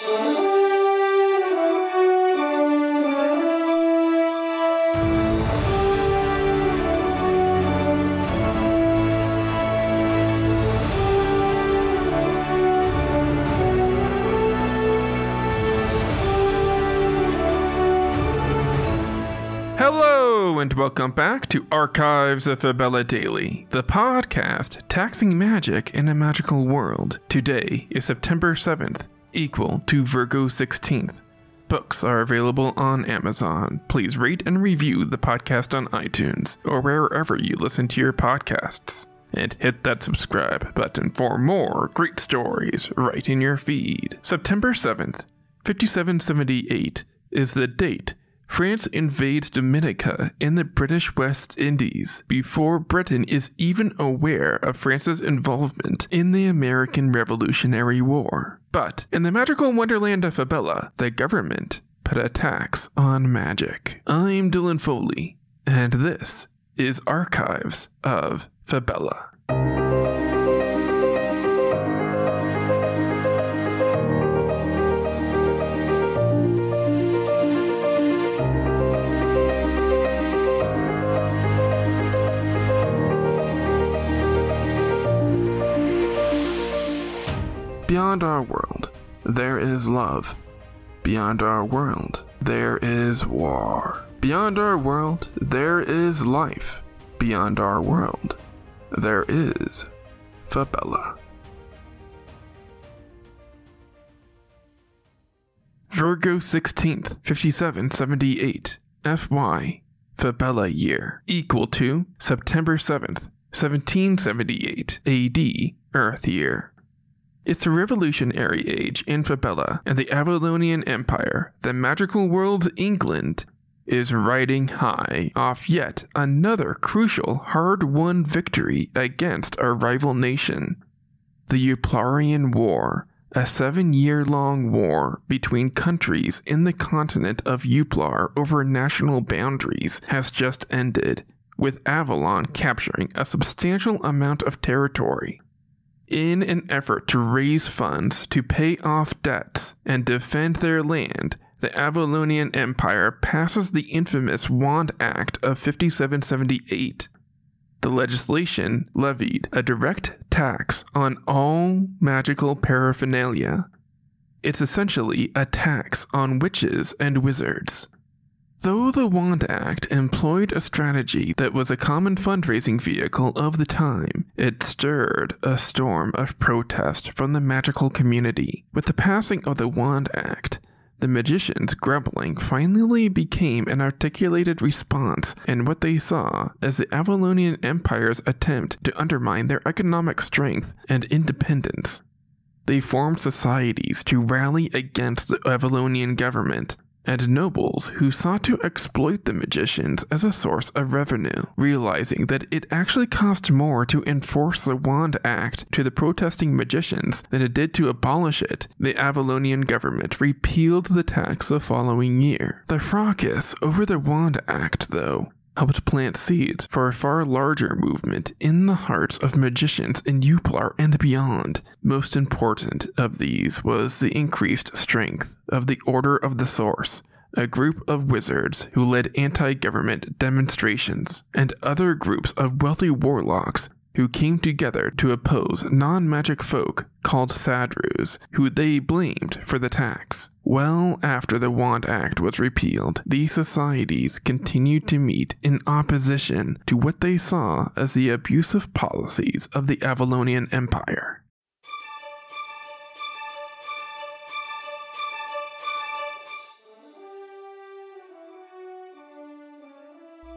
Hello, and welcome back to Archives of Fabella Daily, the podcast taxing magic in a magical world. Today is September 7th, equal to Virgo 16th. Books are available on Amazon. Please rate and review the podcast on iTunes or wherever you listen to your podcasts. And hit that subscribe button for more great stories right in your feed. September 7th, 5778 is the date France invades Dominica in the British West Indies before Britain is even aware of France's involvement in the American Revolutionary War. But in the magical wonderland of Fabella, the government put a tax on magic. I'm Dylan Foley, and this is Archives of Fabella. Beyond our world, there is love. Beyond our world, there is war. Beyond our world, there is life. Beyond our world, there is Fabella. Virgo 16th, 5778, FY, Fabella year, equal to September 7th, 1778 AD, Earth year. It's a revolutionary age in Fabella and the Avalonian Empire. The magical world's England is riding high off yet another crucial hard won victory against a rival nation. The Euplarian War, a seven year long war between countries in the continent of Euplar over national boundaries, has just ended, with Avalon capturing a substantial amount of territory in an effort to raise funds to pay off debts and defend their land, the Avalonian Empire passes the infamous Wand Act of 5778. The legislation levied a direct tax on all magical paraphernalia. It's essentially a tax on witches and wizards. Though the Wand Act employed a strategy that was a common fundraising vehicle of the time, it stirred a storm of protest from the magical community. With the passing of the Wand Act, the magicians' grumbling finally became an articulated response in what they saw as the Avalonian Empire's attempt to undermine their economic strength and independence. They formed societies to rally against the Avalonian government and nobles who sought to exploit the magicians as a source of revenue, realizing that it actually cost more to enforce the Wand Act to the protesting magicians than it did to abolish it. The Avalonian government repealed the tax the following year. The fracas over the Wand Act, though, helped plant seeds for a far larger movement in the hearts of magicians in Euplar and beyond. Most important of these was the increased strength of the Order of the Source, a group of wizards who led anti government demonstrations, and other groups of wealthy warlocks who came together to oppose non magic folk called Sadrus, who they blamed for the tax. Well after the Wand Act was repealed, these societies continued to meet in opposition to what they saw as the abusive policies of the Avalonian Empire.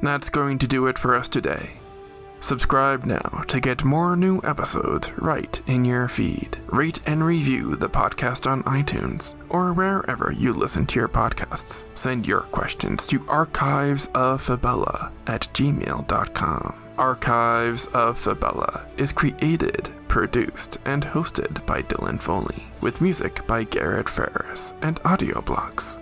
That's going to do it for us today. Subscribe now to get more new episodes right in your feed. Rate and review the podcast on iTunes or wherever you listen to your podcasts. Send your questions to archivesoffabella at gmail.com. Archives of Fabella is created, produced, and hosted by Dylan Foley, with music by Garrett Ferris and AudioBlocks.